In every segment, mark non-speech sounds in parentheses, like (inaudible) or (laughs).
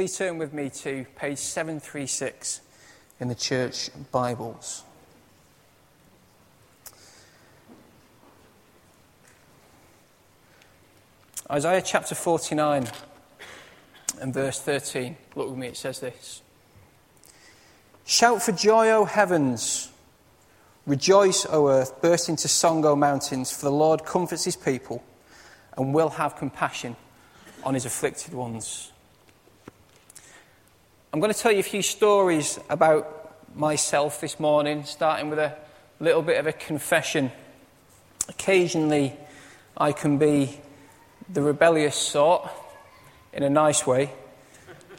Please turn with me to page 736 in the Church Bibles. Isaiah chapter 49 and verse 13. Look with me, it says this Shout for joy, O heavens! Rejoice, O earth! Burst into song, O mountains! For the Lord comforts his people and will have compassion on his afflicted ones. I'm going to tell you a few stories about myself this morning, starting with a little bit of a confession. Occasionally, I can be the rebellious sort in a nice way,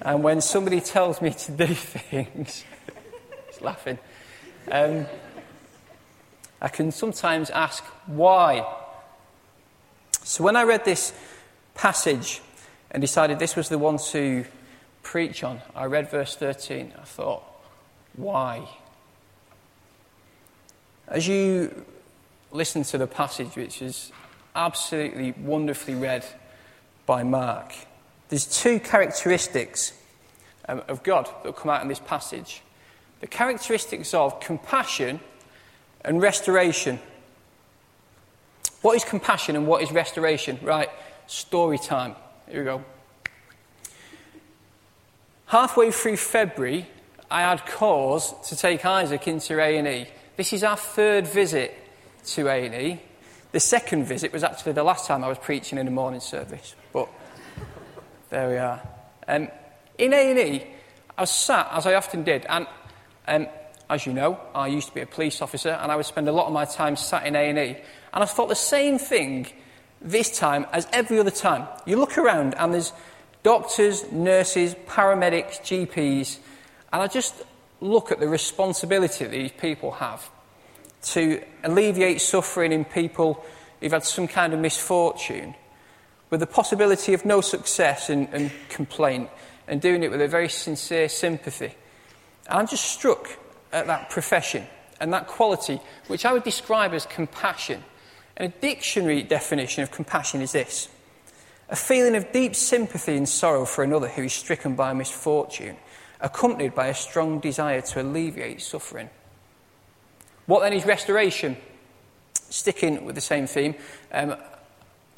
and when somebody tells me to do (laughs) things, he's laughing, um, I can sometimes ask why. So when I read this passage and decided this was the one to preach on, I read verse 13. I thought, why? As you listen to the passage, which is absolutely wonderfully read by Mark, there's two characteristics um, of God that come out in this passage the characteristics of compassion and restoration. What is compassion and what is restoration? Right, story time. Here we go. Halfway through February, I had cause to take Isaac into A&E. This is our third visit to A&E. The second visit was actually the last time I was preaching in the morning service, but there we are. Um, in A&E, I was sat, as I often did, and um, as you know, I used to be a police officer, and I would spend a lot of my time sat in A&E. And I thought the same thing this time as every other time. You look around, and there's doctors, nurses, paramedics, GPs, and I just look at the responsibility that these people have to alleviate suffering in people who've had some kind of misfortune with the possibility of no success and, and complaint and doing it with a very sincere sympathy. And I'm just struck at that profession and that quality, which I would describe as compassion. And a dictionary definition of compassion is this a feeling of deep sympathy and sorrow for another who is stricken by misfortune, accompanied by a strong desire to alleviate suffering. What then is restoration? Sticking with the same theme, um,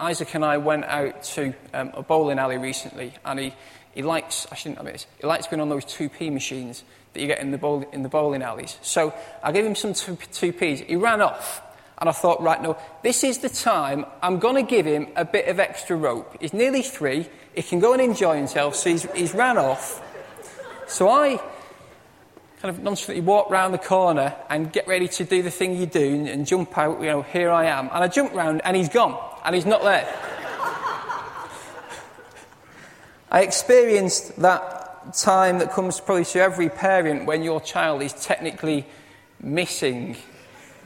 Isaac and I went out to um, a bowling alley recently, and he, he likes, I shouldn't admit this, he likes going on those 2p machines that you get in the, bowl, in the bowling alleys. So I gave him some 2p's. He ran off. And I thought, right, no, this is the time I'm going to give him a bit of extra rope. He's nearly three. He can go and enjoy himself. So he's, he's ran off. So I kind of nonchalantly walk round the corner and get ready to do the thing you do and, and jump out, you know, here I am. And I jump round and he's gone. And he's not there. (laughs) I experienced that time that comes probably to every parent when your child is technically missing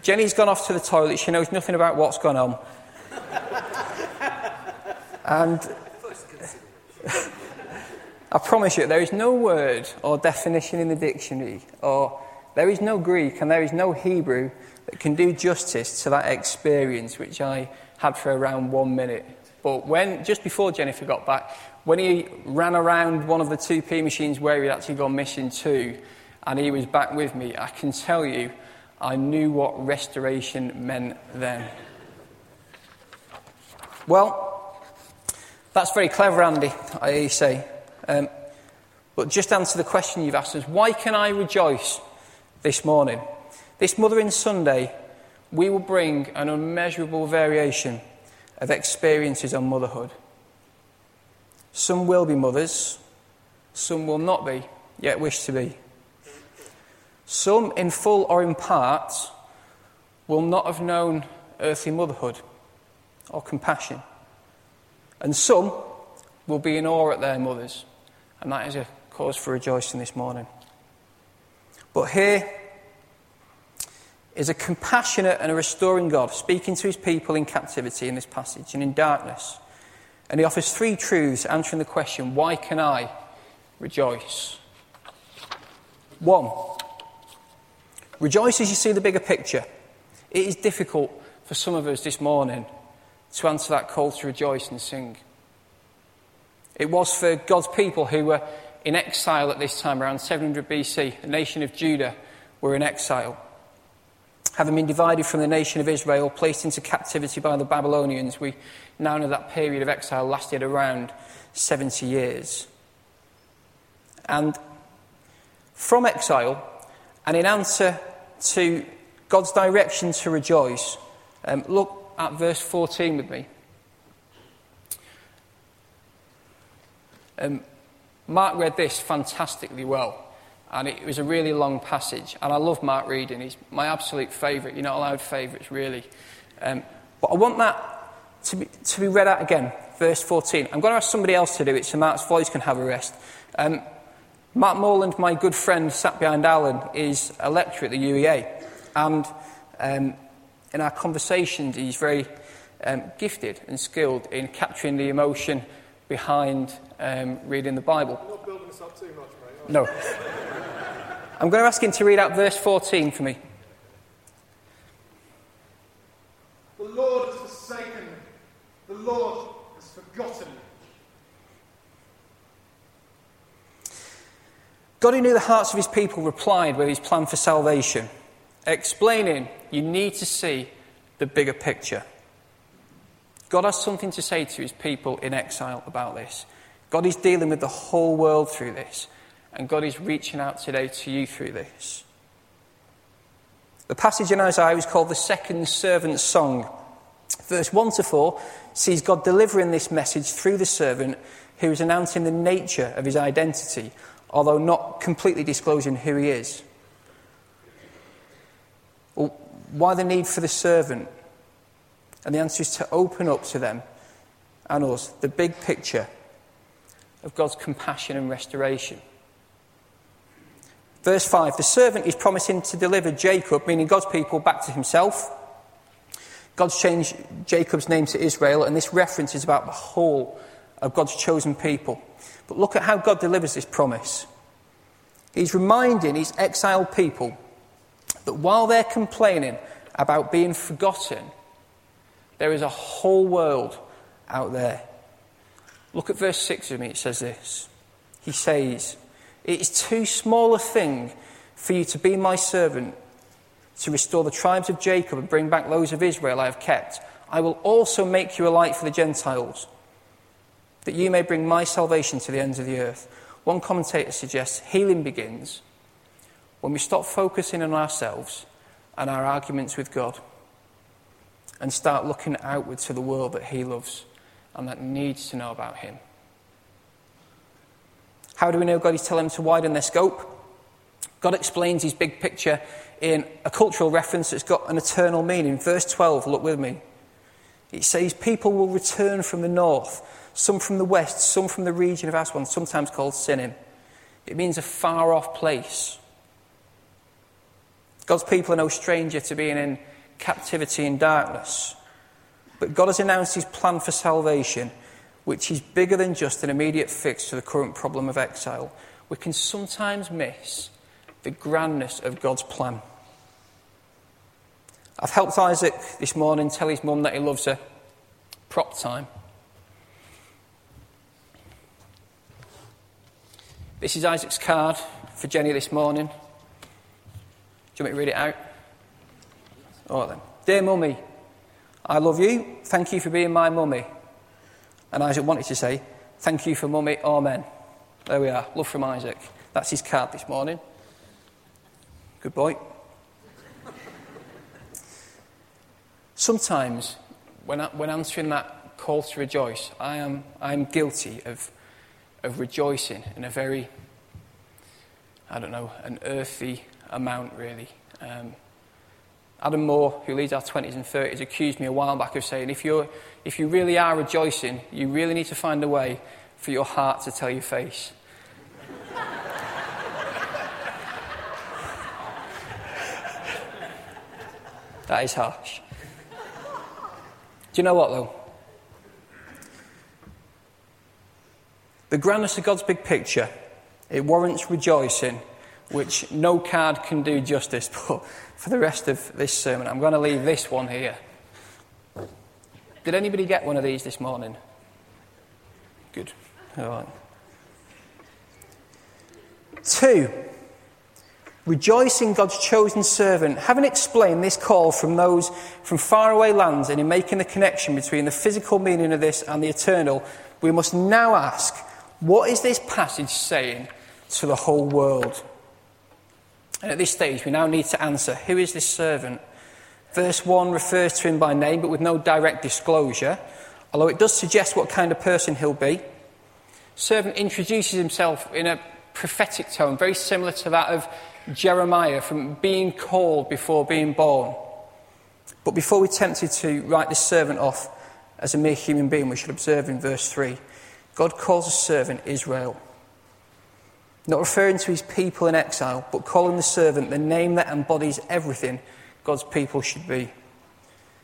Jenny's gone off to the toilet. She knows nothing about what's gone on. and I promise you, there is no word or definition in the dictionary, or there is no Greek and there is no Hebrew that can do justice to that experience which I had for around one minute. But when, just before Jennifer got back, when he ran around one of the 2P machines where he'd actually gone missing too, and he was back with me, I can tell you I knew what restoration meant then. Well, that's very clever, Andy, I say. Um, but just answer the question you've asked us why can I rejoice this morning? This Mothering Sunday, we will bring an unmeasurable variation of experiences on motherhood. Some will be mothers, some will not be, yet wish to be. Some, in full or in part, will not have known earthly motherhood or compassion. And some will be in awe at their mothers. And that is a cause for rejoicing this morning. But here is a compassionate and a restoring God speaking to his people in captivity in this passage and in darkness. And he offers three truths answering the question why can I rejoice? One, Rejoice as you see the bigger picture. It is difficult for some of us this morning to answer that call to rejoice and sing. It was for God's people who were in exile at this time, around 700 BC. The nation of Judah were in exile. Having been divided from the nation of Israel, placed into captivity by the Babylonians, we now know that period of exile lasted around 70 years. And from exile, and in answer to God's direction to rejoice, um, look at verse 14 with me. Um, Mark read this fantastically well, and it was a really long passage. And I love Mark reading, he's my absolute favourite. You're not allowed favourites, really. Um, but I want that to be, to be read out again, verse 14. I'm going to ask somebody else to do it so Mark's voice can have a rest. Um, Matt Morland, my good friend, sat behind Alan, is a lecturer at the UEA. And um, in our conversations, he's very um, gifted and skilled in capturing the emotion behind um, reading the Bible. You're not building this up too much, mate. No. I'm going to ask him to read out verse 14 for me. The Lord has forsaken me. The Lord has forgotten me. God, who knew the hearts of his people, replied with his plan for salvation, explaining you need to see the bigger picture. God has something to say to his people in exile about this. God is dealing with the whole world through this, and God is reaching out today to you through this. The passage in Isaiah is called the Second Servant Song. Verse 1 to 4 sees God delivering this message through the servant who is announcing the nature of his identity, although not completely disclosing who he is. Why the need for the servant? And the answer is to open up to them and us the big picture of God's compassion and restoration. Verse 5 the servant is promising to deliver Jacob, meaning God's people, back to himself. God's changed Jacob's name to Israel, and this reference is about the whole of God's chosen people. But look at how God delivers this promise. He's reminding his exiled people that while they're complaining about being forgotten, there is a whole world out there. Look at verse 6 of me, it says this. He says, It is too small a thing for you to be my servant, to restore the tribes of Jacob and bring back those of Israel I have kept. I will also make you a light for the Gentiles, that you may bring my salvation to the ends of the earth. One commentator suggests healing begins when we stop focusing on ourselves and our arguments with God and start looking outward to the world that He loves and that needs to know about Him. How do we know God is telling them to widen their scope? God explains His big picture in a cultural reference that's got an eternal meaning. Verse 12, look with me. It says, People will return from the north, some from the west, some from the region of Aswan, sometimes called Sinim. It means a far off place. God's people are no stranger to being in captivity and darkness. But God has announced his plan for salvation, which is bigger than just an immediate fix to the current problem of exile. We can sometimes miss the grandness of God's plan. I've helped Isaac this morning tell his mum that he loves her. Prop time. This is Isaac's card for Jenny this morning. Do you want me to read it out? All right then. Dear Mummy, I love you. Thank you for being my mummy. And Isaac wanted to say, Thank you for mummy. Amen. There we are. Love from Isaac. That's his card this morning. Good boy. Sometimes, when, I, when answering that call to rejoice, I am I'm guilty of, of rejoicing in a very, I don't know, an earthy amount, really. Um, Adam Moore, who leads our 20s and 30s, accused me a while back of saying, if, you're, if you really are rejoicing, you really need to find a way for your heart to tell your face. (laughs) that is harsh. Do you know what, though? The grandness of God's big picture, it warrants rejoicing which no card can do justice. (laughs) But for the rest of this sermon, I'm going to leave this one here. Did anybody get one of these this morning? Good. All right. Two, rejoice in God's chosen servant. Having explained this call from those from faraway lands and in making the connection between the physical meaning of this and the eternal, we must now ask, what is this passage saying to the whole world? And at this stage, we now need to answer who is this servant? Verse 1 refers to him by name, but with no direct disclosure, although it does suggest what kind of person he'll be. Servant introduces himself in a prophetic tone, very similar to that of Jeremiah from being called before being born. But before we're tempted to write this servant off as a mere human being, we should observe in verse 3 God calls a servant Israel. Not referring to his people in exile, but calling the servant the name that embodies everything God's people should be.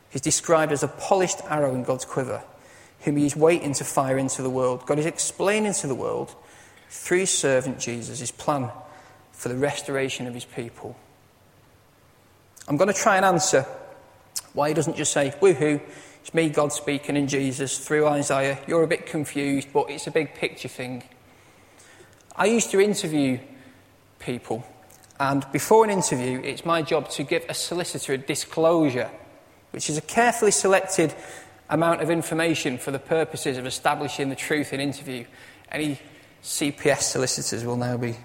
He's described as a polished arrow in God's quiver, whom he is waiting to fire into the world. God is explaining to the world, through his servant Jesus, his plan for the restoration of his people. I'm going to try and answer why he doesn't just say, woohoo, it's me, God speaking in Jesus through Isaiah. You're a bit confused, but it's a big picture thing. I used to interview people, and before an interview, it's my job to give a solicitor a disclosure, which is a carefully selected amount of information for the purposes of establishing the truth in interview. Any CPS solicitors will now be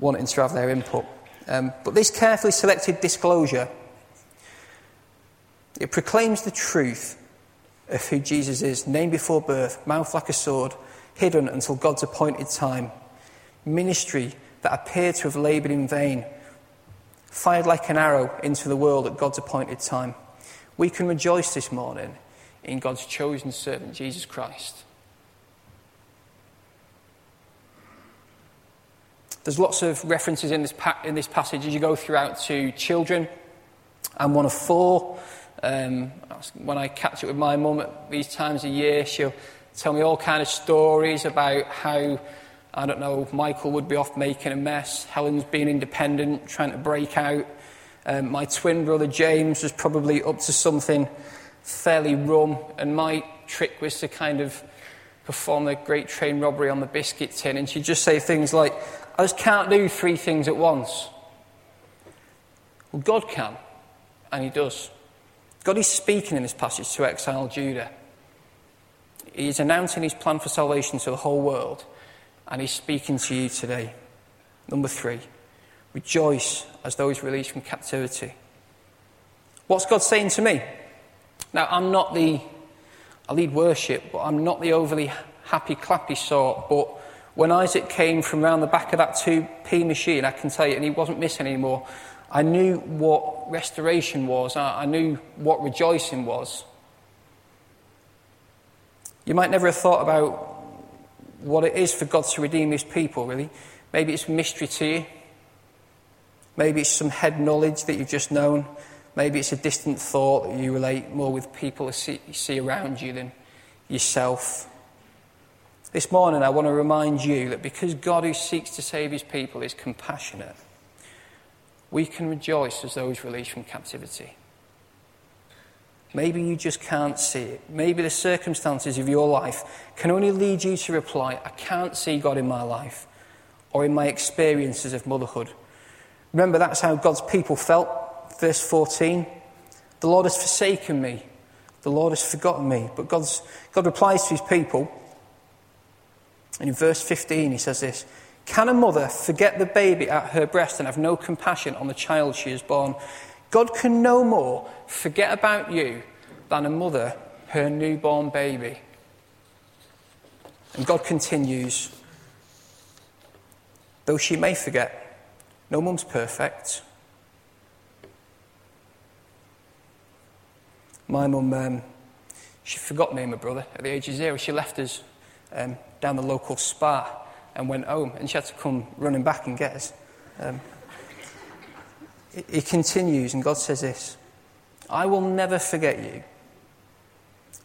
wanting to have their input. Um, but this carefully selected disclosure, it proclaims the truth of who Jesus is, named before birth, mouth like a sword, hidden until God's appointed time. Ministry that appeared to have laboured in vain, fired like an arrow into the world at God's appointed time. We can rejoice this morning in God's chosen servant, Jesus Christ. There's lots of references in this, pa- in this passage as you go throughout to children. I'm one of four. Um, when I catch up with my mum at these times of year, she'll tell me all kind of stories about how, I don't know, Michael would be off making a mess, Helen's being independent, trying to break out. Um, my twin brother James was probably up to something fairly rum, and my trick was to kind of perform the great train robbery on the biscuit tin, and she'd just say things like, I just can't do three things at once. Well, God can, and He does. God is speaking in this passage to exile Judah. He is announcing his plan for salvation to the whole world, and he's speaking to you today. Number three, rejoice as those released from captivity. What's God saying to me? Now, I'm not the, I lead worship, but I'm not the overly happy, clappy sort. But when Isaac came from round the back of that 2p machine, I can tell you, and he wasn't missing anymore, I knew what restoration was, I knew what rejoicing was. You might never have thought about what it is for God to redeem his people, really. Maybe it's mystery to you. Maybe it's some head knowledge that you've just known. Maybe it's a distant thought that you relate more with people you see around you than yourself. This morning, I want to remind you that because God who seeks to save his people is compassionate, we can rejoice as those released from captivity. Maybe you just can't see it. Maybe the circumstances of your life can only lead you to reply, I can't see God in my life or in my experiences of motherhood. Remember, that's how God's people felt. Verse 14 The Lord has forsaken me, the Lord has forgotten me. But God's, God replies to his people. And in verse 15, he says this Can a mother forget the baby at her breast and have no compassion on the child she has born? God can no more forget about you than a mother her newborn baby. And God continues, though she may forget, no mum's perfect. My mum, um, she forgot me and my brother at the age of zero. She left us um, down the local spa and went home, and she had to come running back and get us. Um, he continues, and God says this I will never forget you.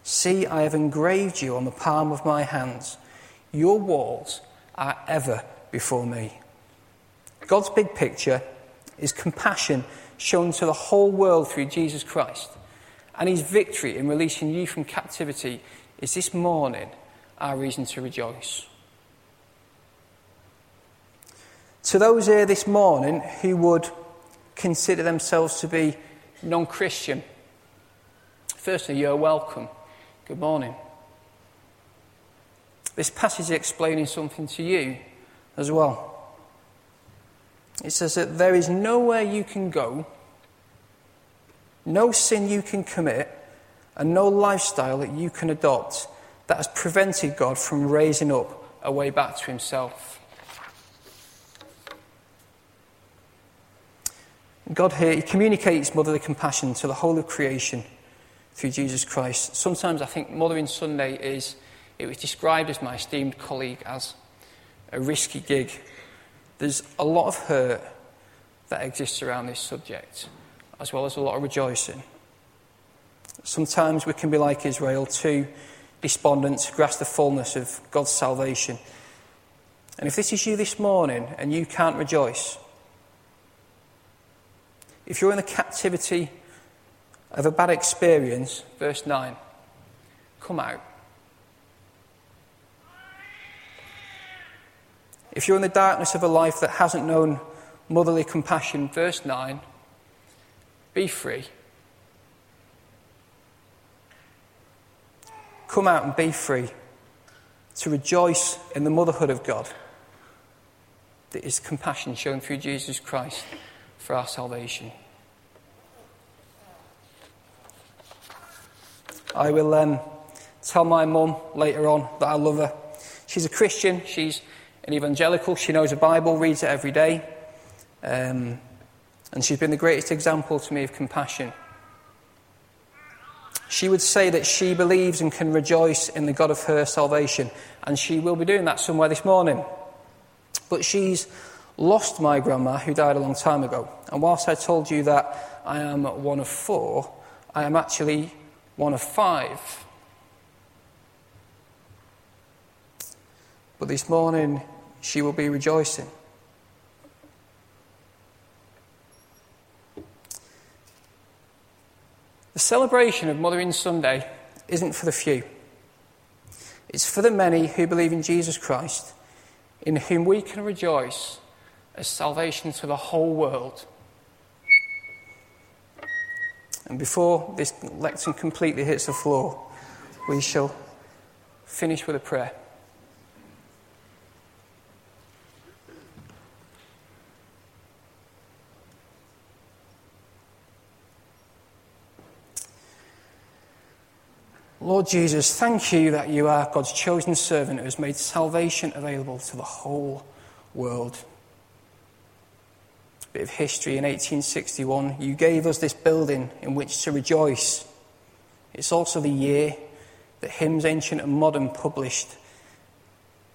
See, I have engraved you on the palm of my hands. Your walls are ever before me. God's big picture is compassion shown to the whole world through Jesus Christ. And his victory in releasing you from captivity is this morning our reason to rejoice. To those here this morning who would consider themselves to be non Christian, firstly, you're welcome. Good morning. This passage is explaining something to you as well. It says that there is nowhere you can go, no sin you can commit, and no lifestyle that you can adopt that has prevented God from raising up a way back to Himself. God here, He communicates motherly compassion to the whole of creation through Jesus Christ. Sometimes I think Mothering Sunday is, it was described as my esteemed colleague as a risky gig. There's a lot of hurt that exists around this subject, as well as a lot of rejoicing. Sometimes we can be like Israel, too despondent to grasp the fullness of God's salvation. And if this is you this morning and you can't rejoice, if you're in the captivity of a bad experience, verse 9, come out. If you're in the darkness of a life that hasn't known motherly compassion, verse 9, be free. Come out and be free to rejoice in the motherhood of God that is compassion shown through Jesus Christ for our salvation. I will um, tell my mum later on that I love her. She's a Christian, she's an evangelical, she knows the Bible, reads it every day, um, and she's been the greatest example to me of compassion. She would say that she believes and can rejoice in the God of her salvation, and she will be doing that somewhere this morning. But she's lost my grandma, who died a long time ago. And whilst I told you that I am one of four, I am actually one of five. But this morning, she will be rejoicing. The celebration of Mothering Sunday isn't for the few, it's for the many who believe in Jesus Christ, in whom we can rejoice as salvation to the whole world. And before this lectern completely hits the floor, we shall finish with a prayer. Lord Jesus, thank you that you are God's chosen servant who has made salvation available to the whole world. Bit of history in 1861, you gave us this building in which to rejoice. It's also the year that Hymns Ancient and Modern published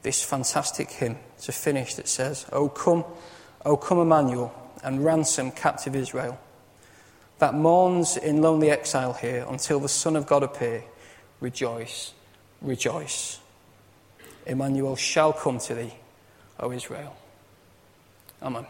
this fantastic hymn to finish that says, O come, O come Emmanuel, and ransom captive Israel, that mourns in lonely exile here until the Son of God appear rejoice, rejoice. Emmanuel shall come to thee, O Israel. Amen.